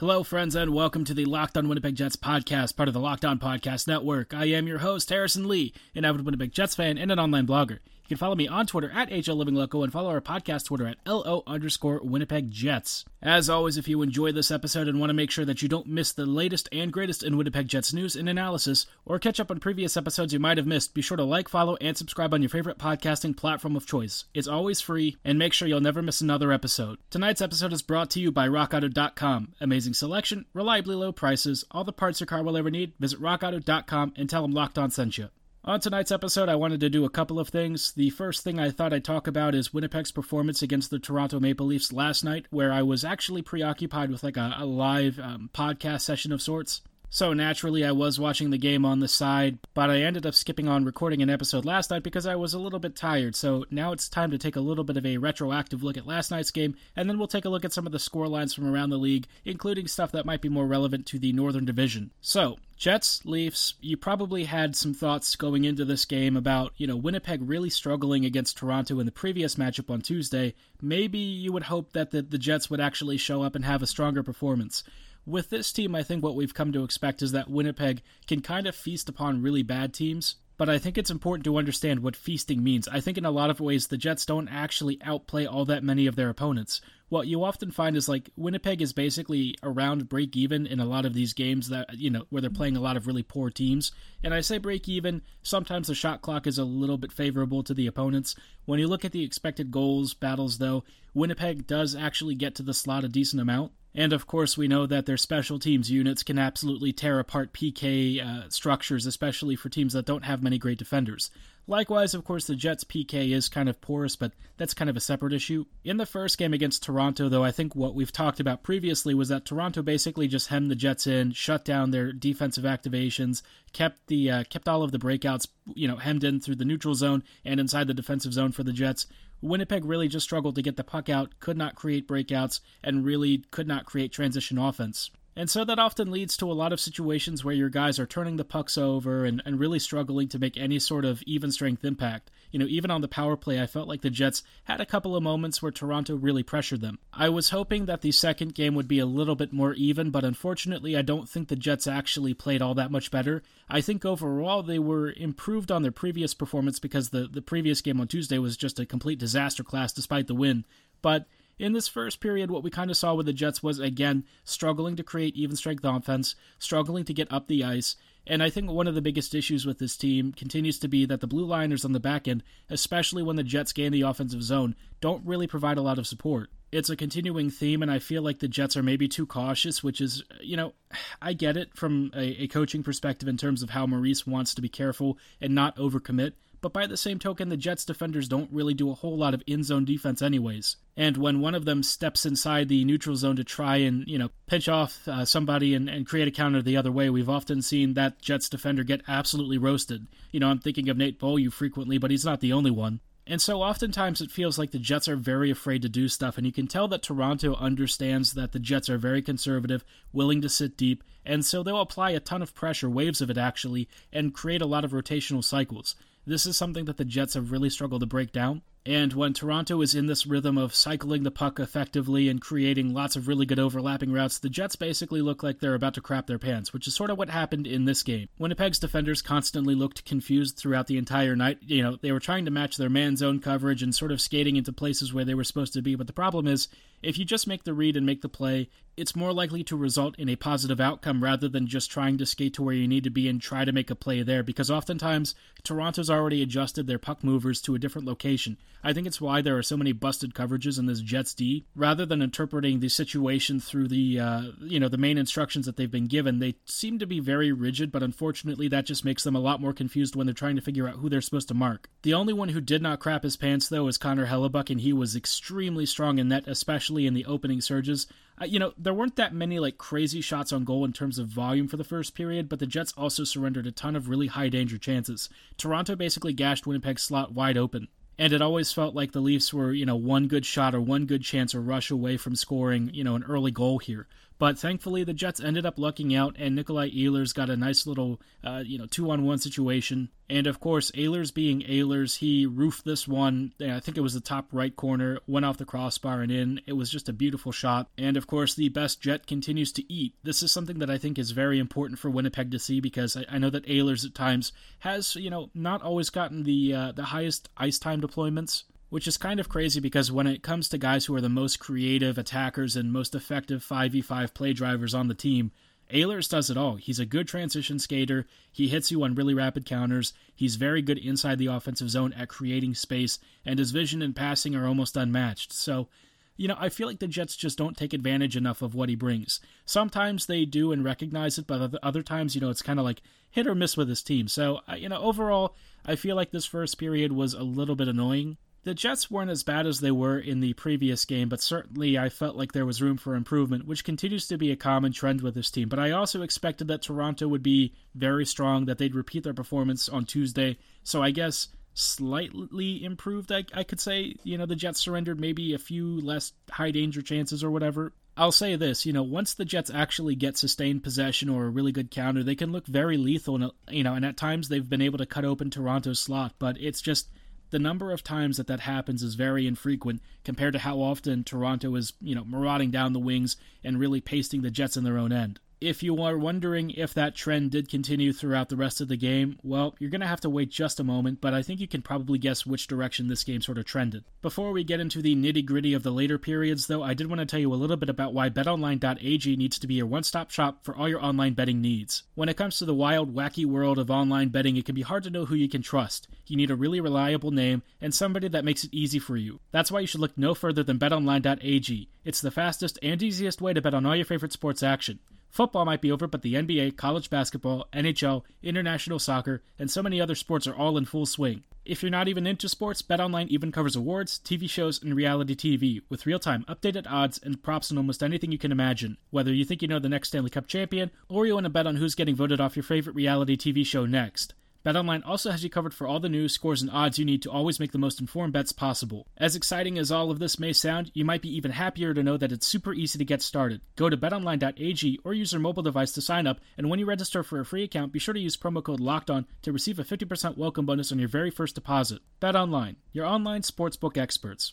Hello, friends, and welcome to the Locked On Winnipeg Jets podcast, part of the Locked On Podcast Network. I am your host, Harrison Lee, an avid Winnipeg Jets fan and an online blogger. You can follow me on Twitter at HLLivingLoco and follow our podcast Twitter at LO underscore Winnipeg Jets. As always, if you enjoyed this episode and want to make sure that you don't miss the latest and greatest in Winnipeg Jets news and analysis, or catch up on previous episodes you might have missed, be sure to like, follow, and subscribe on your favorite podcasting platform of choice. It's always free, and make sure you'll never miss another episode. Tonight's episode is brought to you by RockAuto.com. Amazing selection, reliably low prices, all the parts your car will ever need. Visit RockAuto.com and tell them Locked On sent you. On tonight's episode, I wanted to do a couple of things. The first thing I thought I'd talk about is Winnipeg's performance against the Toronto Maple Leafs last night, where I was actually preoccupied with like a, a live um, podcast session of sorts. So naturally, I was watching the game on the side, but I ended up skipping on recording an episode last night because I was a little bit tired. So now it's time to take a little bit of a retroactive look at last night's game, and then we'll take a look at some of the score lines from around the league, including stuff that might be more relevant to the Northern Division. So, Jets, Leafs, you probably had some thoughts going into this game about, you know, Winnipeg really struggling against Toronto in the previous matchup on Tuesday. Maybe you would hope that the, the Jets would actually show up and have a stronger performance. With this team, I think what we've come to expect is that Winnipeg can kind of feast upon really bad teams but I think it's important to understand what feasting means. I think in a lot of ways the Jets don't actually outplay all that many of their opponents. What you often find is like Winnipeg is basically around break even in a lot of these games that you know where they're playing a lot of really poor teams. And I say break even, sometimes the shot clock is a little bit favorable to the opponents. When you look at the expected goals battles though, Winnipeg does actually get to the slot a decent amount. And of course, we know that their special teams units can absolutely tear apart PK uh, structures, especially for teams that don't have many great defenders. Likewise, of course, the Jets' PK is kind of porous, but that's kind of a separate issue. In the first game against Toronto, though, I think what we've talked about previously was that Toronto basically just hemmed the Jets in, shut down their defensive activations, kept the uh, kept all of the breakouts, you know, hemmed in through the neutral zone and inside the defensive zone for the Jets. Winnipeg really just struggled to get the puck out, could not create breakouts, and really could not create transition offense. And so that often leads to a lot of situations where your guys are turning the pucks over and, and really struggling to make any sort of even strength impact. You know, even on the power play, I felt like the Jets had a couple of moments where Toronto really pressured them. I was hoping that the second game would be a little bit more even, but unfortunately, I don't think the Jets actually played all that much better. I think overall they were improved on their previous performance because the, the previous game on Tuesday was just a complete disaster class despite the win. But in this first period, what we kind of saw with the Jets was, again, struggling to create even strength offense, struggling to get up the ice. And I think one of the biggest issues with this team continues to be that the blue liners on the back end, especially when the Jets gain the offensive zone, don't really provide a lot of support. It's a continuing theme, and I feel like the Jets are maybe too cautious, which is, you know, I get it from a, a coaching perspective in terms of how Maurice wants to be careful and not overcommit. But by the same token, the Jets defenders don't really do a whole lot of in zone defense, anyways. And when one of them steps inside the neutral zone to try and, you know, pinch off uh, somebody and, and create a counter the other way, we've often seen that Jets defender get absolutely roasted. You know, I'm thinking of Nate Beaulieu frequently, but he's not the only one. And so oftentimes it feels like the Jets are very afraid to do stuff, and you can tell that Toronto understands that the Jets are very conservative, willing to sit deep, and so they'll apply a ton of pressure, waves of it actually, and create a lot of rotational cycles. This is something that the Jets have really struggled to break down. And when Toronto is in this rhythm of cycling the puck effectively and creating lots of really good overlapping routes, the Jets basically look like they're about to crap their pants, which is sort of what happened in this game. Winnipeg's defenders constantly looked confused throughout the entire night. You know, they were trying to match their man zone coverage and sort of skating into places where they were supposed to be, but the problem is, if you just make the read and make the play, it's more likely to result in a positive outcome rather than just trying to skate to where you need to be and try to make a play there, because oftentimes Toronto's already adjusted their puck movers to a different location. I think it's why there are so many busted coverages in this Jets D. Rather than interpreting the situation through the uh, you know the main instructions that they've been given, they seem to be very rigid. But unfortunately, that just makes them a lot more confused when they're trying to figure out who they're supposed to mark. The only one who did not crap his pants though is Connor Hellebuyck, and he was extremely strong in net, especially especially in the opening surges. Uh, you know, there weren't that many like crazy shots on goal in terms of volume for the first period, but the Jets also surrendered a ton of really high danger chances. Toronto basically gashed Winnipeg's slot wide open. And it always felt like the Leafs were, you know, one good shot or one good chance or rush away from scoring, you know, an early goal here. But thankfully, the Jets ended up lucking out, and Nikolai Ehlers got a nice little, uh, you know, two-on-one situation. And of course, Ehlers being Ehlers, he roofed this one. I think it was the top right corner, went off the crossbar and in. It was just a beautiful shot. And of course, the best Jet continues to eat. This is something that I think is very important for Winnipeg to see because I, I know that Ehlers at times has, you know, not always gotten the uh, the highest ice time deployments which is kind of crazy because when it comes to guys who are the most creative attackers and most effective 5v5 play drivers on the team, Ehlers does it all. He's a good transition skater. He hits you on really rapid counters. He's very good inside the offensive zone at creating space, and his vision and passing are almost unmatched. So, you know, I feel like the Jets just don't take advantage enough of what he brings. Sometimes they do and recognize it, but other times, you know, it's kind of like hit or miss with his team. So, you know, overall, I feel like this first period was a little bit annoying. The Jets weren't as bad as they were in the previous game, but certainly I felt like there was room for improvement, which continues to be a common trend with this team. But I also expected that Toronto would be very strong, that they'd repeat their performance on Tuesday. So I guess slightly improved, I, I could say. You know, the Jets surrendered maybe a few less high danger chances or whatever. I'll say this, you know, once the Jets actually get sustained possession or a really good counter, they can look very lethal, and, you know, and at times they've been able to cut open Toronto's slot, but it's just the number of times that that happens is very infrequent compared to how often Toronto is, you know, marauding down the wings and really pasting the Jets in their own end. If you are wondering if that trend did continue throughout the rest of the game, well, you're going to have to wait just a moment, but I think you can probably guess which direction this game sort of trended. Before we get into the nitty gritty of the later periods, though, I did want to tell you a little bit about why betonline.ag needs to be your one stop shop for all your online betting needs. When it comes to the wild, wacky world of online betting, it can be hard to know who you can trust. You need a really reliable name and somebody that makes it easy for you. That's why you should look no further than betonline.ag. It's the fastest and easiest way to bet on all your favorite sports action. Football might be over, but the NBA, college basketball, NHL, international soccer, and so many other sports are all in full swing. If you're not even into sports, BetOnline even covers awards, TV shows, and reality TV with real-time updated odds and props on almost anything you can imagine. Whether you think you know the next Stanley Cup champion or you want to bet on who's getting voted off your favorite reality TV show next. BetOnline also has you covered for all the news, scores, and odds you need to always make the most informed bets possible. As exciting as all of this may sound, you might be even happier to know that it's super easy to get started. Go to betonline.ag or use your mobile device to sign up, and when you register for a free account, be sure to use promo code LOCKEDON to receive a 50% welcome bonus on your very first deposit. BetOnline, your online sportsbook experts.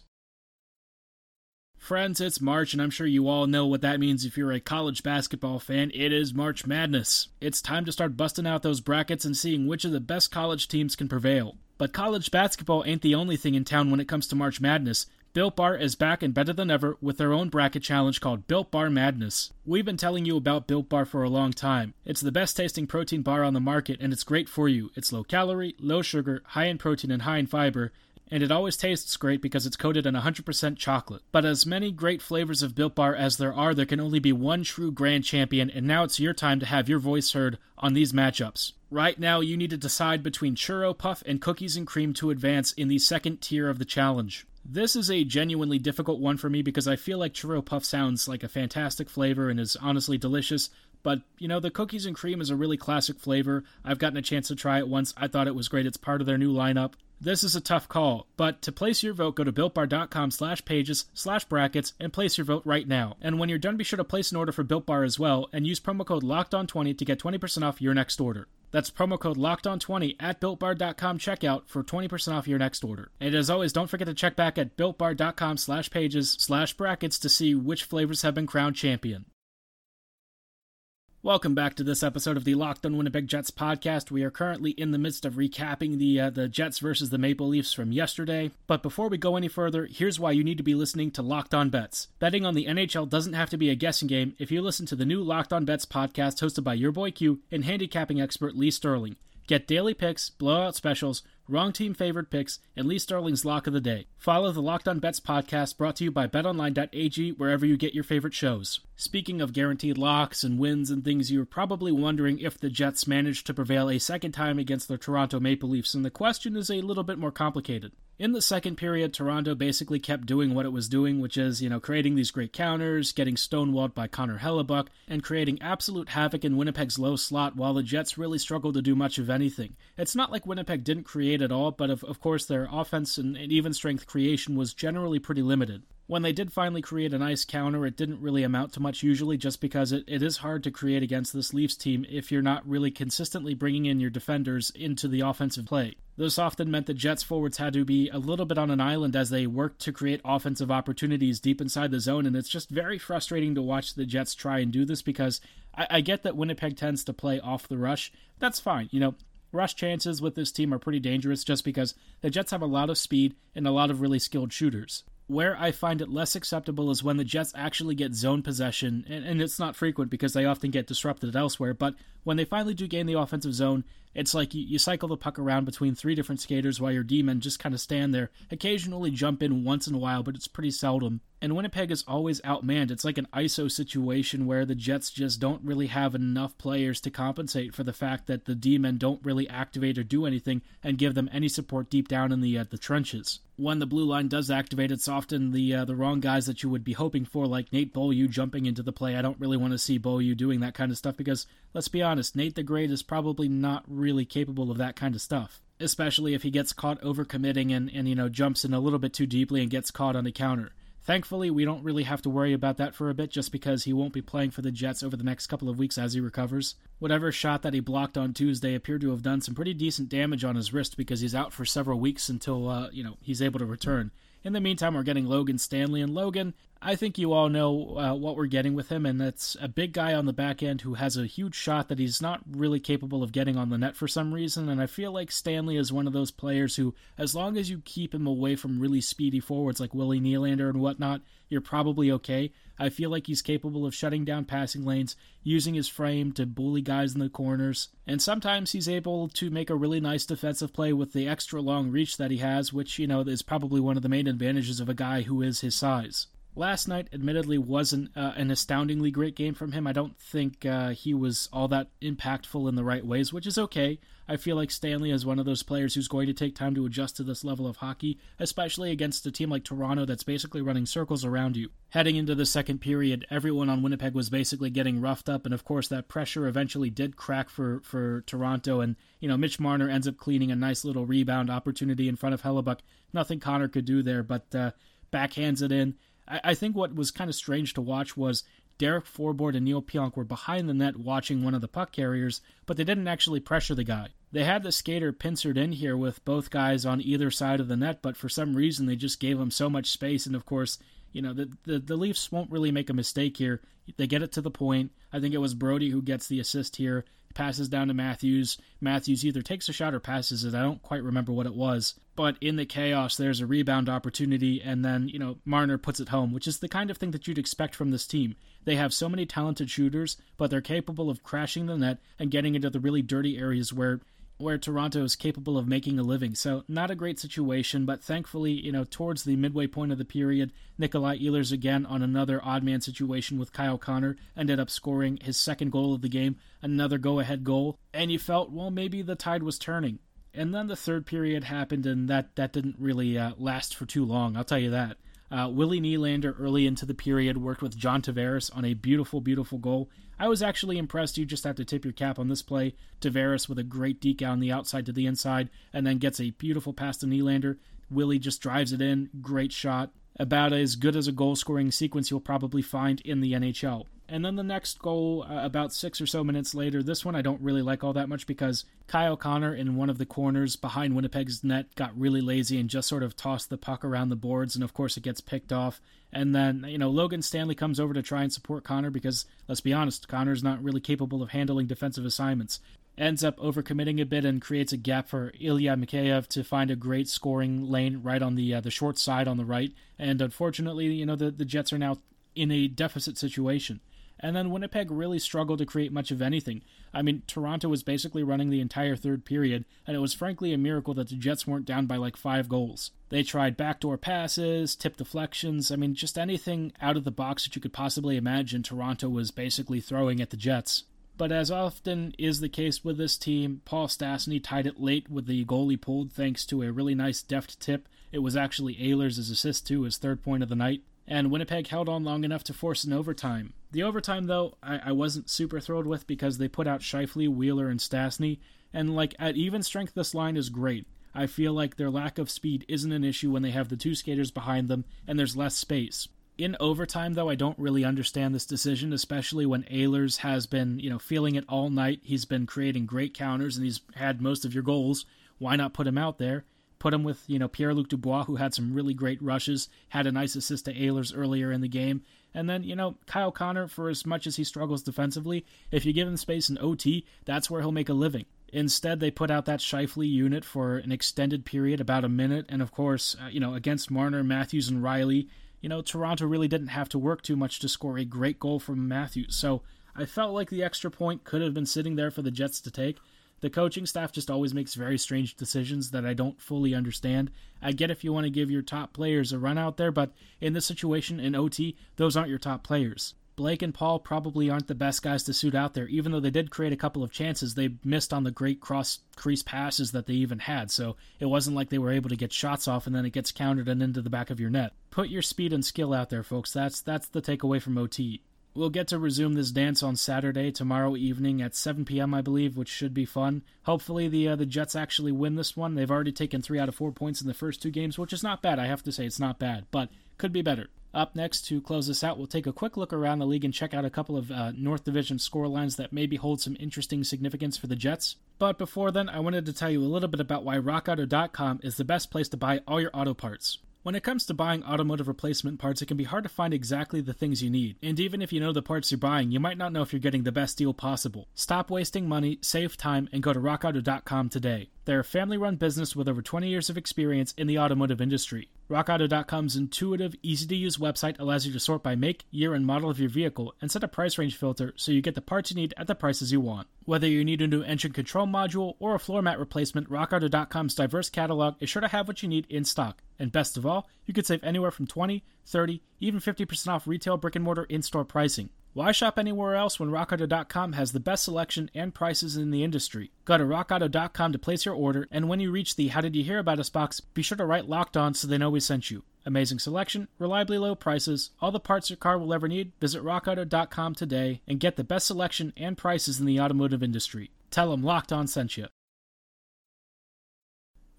Friends, it's March, and I'm sure you all know what that means if you're a college basketball fan. It is March Madness. It's time to start busting out those brackets and seeing which of the best college teams can prevail. But college basketball ain't the only thing in town when it comes to March Madness. Built Bar is back and better than ever with their own bracket challenge called Built Bar Madness. We've been telling you about Built Bar for a long time. It's the best tasting protein bar on the market and it's great for you. It's low calorie, low sugar, high in protein, and high in fiber and it always tastes great because it's coated in 100% chocolate. But as many great flavors of Built Bar as there are, there can only be one true grand champion, and now it's your time to have your voice heard on these matchups. Right now, you need to decide between Churro Puff and Cookies and Cream to advance in the second tier of the challenge. This is a genuinely difficult one for me because I feel like Churro Puff sounds like a fantastic flavor and is honestly delicious, but, you know, the cookies and cream is a really classic flavor. I've gotten a chance to try it once. I thought it was great. It's part of their new lineup. This is a tough call, but to place your vote, go to builtbar.com slash pages slash brackets and place your vote right now. And when you're done, be sure to place an order for Built Bar as well and use promo code LOCKEDON20 to get 20% off your next order. That's promo code LOCKEDON20 at BuiltBar.com checkout for 20% off your next order. And as always, don't forget to check back at BuiltBar.com slash pages slash brackets to see which flavors have been crowned champion. Welcome back to this episode of the Locked on Winnipeg Jets podcast. We are currently in the midst of recapping the uh, the Jets versus the Maple Leafs from yesterday. But before we go any further, here's why you need to be listening to Locked On Bets. Betting on the NHL doesn't have to be a guessing game if you listen to the new Locked On Bets podcast hosted by your boy Q and handicapping expert Lee Sterling. Get daily picks, blowout specials, wrong team favored picks, and Lee Sterling's lock of the day. Follow the Locked On Bets podcast brought to you by betonline.ag wherever you get your favorite shows. Speaking of guaranteed locks and wins and things, you're probably wondering if the Jets managed to prevail a second time against the Toronto Maple Leafs, and the question is a little bit more complicated. In the second period, Toronto basically kept doing what it was doing, which is, you know, creating these great counters, getting stonewalled by Connor Hellebuyck, and creating absolute havoc in Winnipeg's low slot while the Jets really struggled to do much of anything. It's not like Winnipeg didn't create at all, but of, of course their offense and, and even strength creation was generally pretty limited. When they did finally create a nice counter, it didn't really amount to much usually, just because it, it is hard to create against this Leafs team if you're not really consistently bringing in your defenders into the offensive play. This often meant the Jets forwards had to be a little bit on an island as they worked to create offensive opportunities deep inside the zone, and it's just very frustrating to watch the Jets try and do this because I, I get that Winnipeg tends to play off the rush. That's fine. You know, rush chances with this team are pretty dangerous just because the Jets have a lot of speed and a lot of really skilled shooters. Where I find it less acceptable is when the Jets actually get zone possession, and, and, it's not frequent because they often get disrupted elsewhere, but when they finally do gain the offensive zone, it's like you, you cycle the puck around between three different skaters while your D-men just kind of stand there, occasionally jump in once in a while, but it's pretty seldom. And Winnipeg is always outmanned. It's like an ISO situation where the Jets just don't really have enough players to compensate for the fact that the D-men don't really activate or do anything and give them any support deep down in the uh, the trenches. When the blue line does activate, it's often the uh, the wrong guys that you would be hoping for, like Nate Beaulieu jumping into the play. I don't really want to see Beaulieu doing that kind of stuff because, let's be honest, Nate the Great is probably not really capable of that kind of stuff especially if he gets caught overcommitting and, and you know jumps in a little bit too deeply and gets caught on a counter. Thankfully, we don't really have to worry about that for a bit just because he won't be playing for the Jets over the next couple of weeks as he recovers. Whatever shot that he blocked on Tuesday appeared to have done some pretty decent damage on his wrist because he's out for several weeks until uh, you know he's able to return. In the meantime, we're getting Logan Stanley, and Logan, I think you all know uh, what we're getting with him, and that's a big guy on the back end who has a huge shot that he's not really capable of getting on the net for some reason. And I feel like Stanley is one of those players who, as long as you keep him away from really speedy forwards like Willie Nylander and whatnot, you're probably okay. I feel like he's capable of shutting down passing lanes, using his frame to bully guys in the corners, and sometimes he's able to make a really nice defensive play with the extra long reach that he has, which, you know, is probably one of the main advantages of a guy who is his size. Last night, admittedly, wasn't uh, an astoundingly great game from him. I don't think uh, he was all that impactful in the right ways, which is okay. I feel like Stanley is one of those players who's going to take time to adjust to this level of hockey, especially against a team like Toronto that's basically running circles around you. Heading into the second period, everyone on Winnipeg was basically getting roughed up, and of course, that pressure eventually did crack for, for Toronto. And, you know, Mitch Marner ends up cleaning a nice little rebound opportunity in front of Hellebuyck. Nothing Connor could do there, but uh, backhands it in I, I think what was kind of strange to watch was Derek Forbort and Neal Pionk were behind the net watching one of the puck carriers, but they didn't actually pressure the guy. They had the skater pincered in here with both guys on either side of the net, but for some reason they just gave him so much space. And of course, you know, the, the, the Leafs won't really make a mistake here. They get it to the point. I think it was Brodie who gets the assist here passes down to Matthews. Matthews either takes a shot or passes it. I don't quite remember what it was. But in the chaos, there's a rebound opportunity, and then, you know, Marner puts it home, which is the kind of thing that you'd expect from this team. They have so many talented shooters, but they're capable of crashing the net and getting into the really dirty areas where where Toronto is capable of making a living. So not a great situation, but thankfully, you know, towards the midway point of the period, Nikolai Ehlers again on another odd man situation with Kyle Connor ended up scoring his second goal of the game, another go-ahead goal, and you felt, well, maybe the tide was turning. And then the third period happened, and that that didn't really uh, last for too long. I'll tell you that. Uh, Willie Nylander early into the period worked with John Tavares on a beautiful, beautiful goal. I was actually impressed. You just have to tip your cap on this play. Tavares with a great deke on the outside to the inside, and then gets a beautiful pass to Nylander. Willie just drives it in. Great shot. About as good as a goal scoring sequence you'll probably find in the NHL. And then the next goal, uh, about six or so minutes later, this one I don't really like all that much because Kyle Connor in one of the corners behind Winnipeg's net got really lazy and just sort of tossed the puck around the boards, and of course it gets picked off. And then, you know, Logan Stanley comes over to try and support Connor because, let's be honest, Connor's not really capable of handling defensive assignments. Ends up overcommitting a bit and creates a gap for Ilya Mikheyev to find a great scoring lane right on the uh, the short side on the right. And unfortunately, you know, the, the Jets are now in a deficit situation. And then Winnipeg really struggled to create much of anything. I mean, Toronto was basically running the entire third period, and it was frankly a miracle that the Jets weren't down by like five goals. They tried backdoor passes, tip deflections, I mean, just anything out of the box that you could possibly imagine Toronto was basically throwing at the Jets. But as often is the case with this team, Paul Stastny tied it late with the goalie pulled thanks to a really nice deft tip It was actually Ehlers' assist, too, his third point of the night. And Winnipeg held on long enough to force an overtime. The overtime, though, I, I wasn't super thrilled with because they put out Scheifele, Wheeler, and Stastny. And, like, at even strength, this line is great. I feel like their lack of speed isn't an issue when they have the two skaters behind them and there's less space. In overtime, though, I don't really understand this decision, especially when Ehlers has been, you know, feeling it all night. He's been creating great counters and he's had most of your goals. Why not put him out there? Put him with, you know, Pierre Luc Dubois, who had some really great rushes, had a nice assist to Ehlers earlier in the game. And then, you know, Kyle Connor, for as much as he struggles defensively, if you give him space in OT, that's where he'll make a living. Instead, they put out that Scheifele unit for an extended period, about a minute, and of course, uh, you know, against Marner, Matthews, and Rielly, you know, Toronto really didn't have to work too much to score a great goal from Matthews. So I felt like the extra point could have been sitting there for the Jets to take. The coaching staff just always makes very strange decisions that I don't fully understand. I get if you want to give your top players a run out there, but in this situation, in OT, those aren't your top players. Blake and Paul probably aren't the best guys to suit out there, even though they did create a couple of chances. They missed on the great cross crease passes that they even had, so it wasn't like they were able to get shots off and then it gets countered and into the back of your net. Put your speed and skill out there, folks. That's that's the takeaway from OT. We'll get to resume this dance on Saturday, tomorrow evening at 7 p.m., I believe, which should be fun. Hopefully, the uh, the Jets actually win this one. They've already taken three out of four points in the first two games, which is not bad. I have to say, it's not bad, but could be better. Up next, to close this out, we'll take a quick look around the league and check out a couple of uh, North Division scorelines that maybe hold some interesting significance for the Jets. But before then, I wanted to tell you a little bit about why RockAuto.com is the best place to buy all your auto parts. When it comes to buying automotive replacement parts, it can be hard to find exactly the things you need. And even if you know the parts you're buying, you might not know if you're getting the best deal possible. Stop wasting money, save time, and go to rockauto.com today. They're a family run business with over 20 years of experience in the automotive industry. RockAuto.com's intuitive, easy to use website allows you to sort by make, year, and model of your vehicle and set a price range filter so you get the parts you need at the prices you want. Whether you need a new engine control module or a floor mat replacement, RockAuto.com's diverse catalog is sure to have what you need in stock. And best of all, you could save anywhere from 20, 30, even 50% off retail brick and mortar in store pricing. Why shop anywhere else when RockAuto.com has the best selection and prices in the industry? Go to RockAuto.com to place your order, and when you reach the How Did You Hear About Us box, be sure to write Locked On so they know we sent you. Amazing selection, reliably low prices, all the parts your car will ever need. Visit RockAuto.com today and get the best selection and prices in the automotive industry. Tell them Locked On sent you.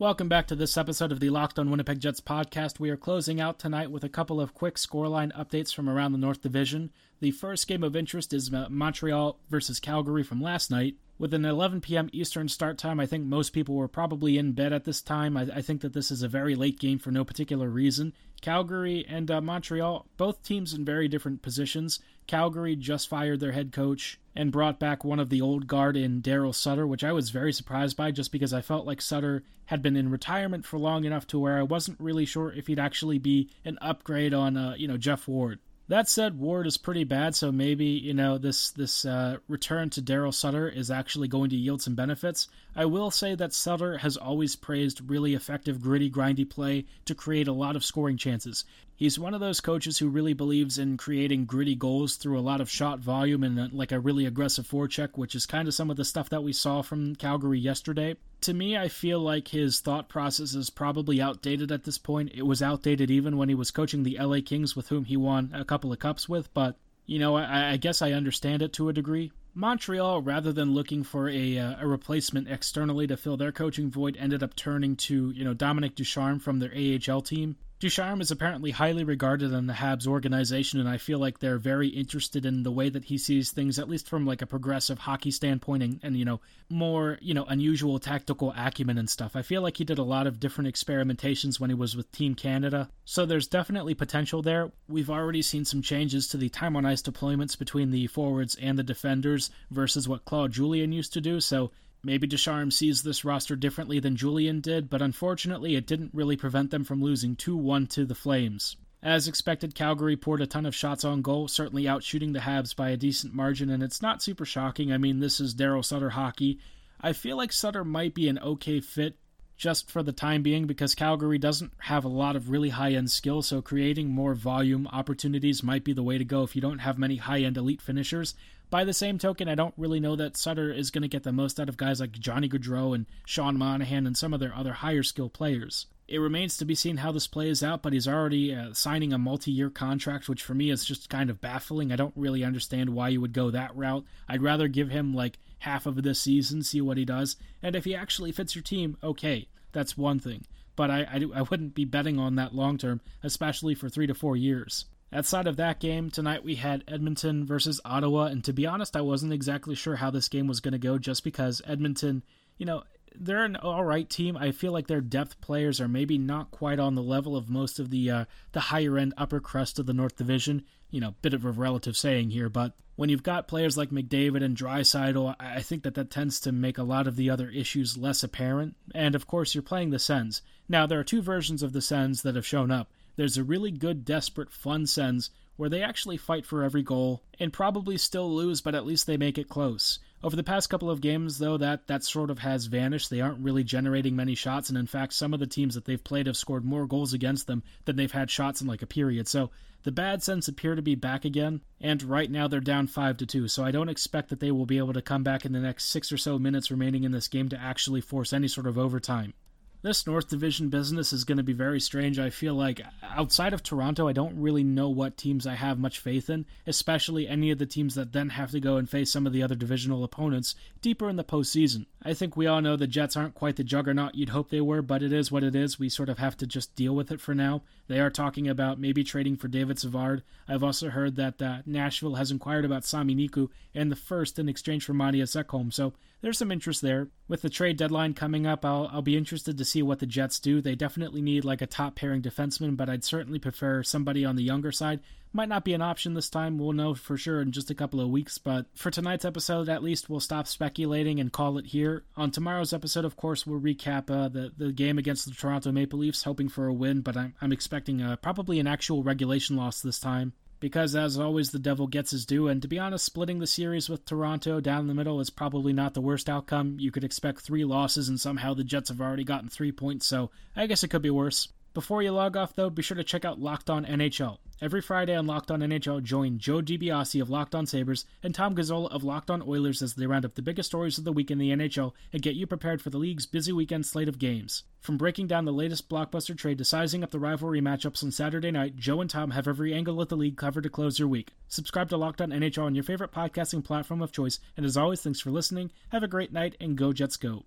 Welcome back to this episode of the Locked on Winnipeg Jets podcast. We are closing out tonight with a couple of quick scoreline updates from around the North Division. The first game of interest is uh, Montreal versus Calgary from last night. With an 11 p.m. Eastern start time, I think most people were probably in bed at this time. I, I think that this is a very late game for no particular reason. Calgary and uh, Montreal, both teams in very different positions. Calgary just fired their head coach and brought back one of the old guard in Daryl Sutter, which I was very surprised by just because I felt like Sutter had been in retirement for long enough to where I wasn't really sure if he'd actually be an upgrade on, uh, you know, Geoff Ward. That said, Ward is pretty bad, so maybe you know this this uh, return to Daryl Sutter is actually going to yield some benefits. I will say that Sutter has always praised really effective, gritty, grindy play to create a lot of scoring chances. He's one of those coaches who really believes in creating gritty goals through a lot of shot volume and uh, like a really aggressive forecheck, which is kind of some of the stuff that we saw from Calgary yesterday. To me, I feel like his thought process is probably outdated at this point. It was outdated even when he was coaching the LA Kings, with whom he won a couple of cups with, but you know, I, I guess I understand it to a degree. Montreal, rather than looking for a, uh, a replacement externally to fill their coaching void, ended up turning to you know Dominic Ducharme from their AHL team. Ducharme is apparently highly regarded in the Habs organization, and I feel like they're very interested in the way that he sees things, at least from like a progressive hockey standpoint, and, and you know more you know unusual tactical acumen and stuff. I feel like he did a lot of different experimentations when he was with Team Canada, so there's definitely potential there. We've already seen some changes to the time on ice deployments between the forwards and the defenders versus what Claude Julien used to do, so Maybe Ducharme sees this roster differently than Julien did, but unfortunately it didn't really prevent them from losing 2 1 to the Flames. As expected, Calgary poured a ton of shots on goal, certainly outshooting the Habs by a decent margin, and it's not super shocking. I mean, this is Daryl Sutter hockey. I feel like Sutter might be an okay fit just for the time being because Calgary doesn't have a lot of really high end skill, so creating more volume opportunities might be the way to go if you don't have many high end elite finishers. By the same token, I don't really know that Sutter is going to get the most out of guys like Johnny Gaudreau and Sean Monahan and some of their other higher skill players. It remains to be seen how this plays out, but he's already uh, signing a multi year contract, which for me is just kind of baffling. I don't really understand why you would go that route. I'd rather give him like half of this season, see what he does. And if he actually fits your team, okay, that's one thing. But I, I, I wouldn't be betting on that long term, especially for three to four years. Outside of that game, tonight we had Edmonton versus Ottawa, and to be honest, I wasn't exactly sure how this game was going to go just because Edmonton, you know, they're an all right team. I feel like their depth players are maybe not quite on the level of most of the uh, the higher end upper crust of the North Division. You know, bit of a relative saying here, but when you've got players like McDavid and Draisaitl, I think that that tends to make a lot of the other issues less apparent. And of course, you're playing the Sens. Now, there are two versions of the Sens that have shown up. There's a really good, desperate, fun Sens where they actually fight for every goal and probably still lose, but at least they make it close. Over the past couple of games, though, that, that sort of has vanished. They aren't really generating many shots, and in fact, some of the teams that they've played have scored more goals against them than they've had shots in like a period. So the bad Sens appear to be back again, and right now they're down 5 to 2, so I don't expect that they will be able to come back in the next six or so minutes remaining in this game to actually force any sort of overtime this North Division business is going to be very strange. I feel like outside of Toronto, I don't really know what teams I have much faith in, especially any of the teams that then have to go and face some of the other divisional opponents deeper in the postseason. I think we all know the Jets aren't quite the juggernaut you'd hope they were, but it is what it is. We sort of have to just deal with it for now. They are talking about maybe trading for David Savard. I've also heard that uh, Nashville has inquired about Sami Niku and the first in exchange for Mattias Ekholm, so there's some interest there. With the trade deadline coming up, I'll, I'll be interested to see what the Jets do. They definitely need like a top pairing defenseman, but I'd certainly prefer somebody on the younger side. Might not be an option this time. We'll know for sure in just a couple of weeks. But for tonight's episode, at least we'll stop speculating and call it here. On tomorrow's episode, of course, we'll recap uh, the the game against the Toronto Maple Leafs, hoping for a win. But I'm I'm expecting uh, probably an actual regulation loss this time because as always the devil gets his due. And to be honest splitting the series with toronto down the middle is probably not the worst outcome. You could expect three losses and somehow the jets have already gotten three points so i guess it could be worse. Before you log off, though, be sure to check out Locked On NHL. Every Friday on Locked On NHL, join Joe DiBiase of Locked On Sabres and Tom Gazzola of Locked On Oilers as they round up the biggest stories of the week in the NHL and get you prepared for the league's busy weekend slate of games. From breaking down the latest blockbuster trade to sizing up the rivalry matchups on Saturday night, Joe and Tom have every angle of the league covered to close your week. Subscribe to Locked On NHL on your favorite podcasting platform of choice, and as always, thanks for listening. Have a great night, and go Jets go.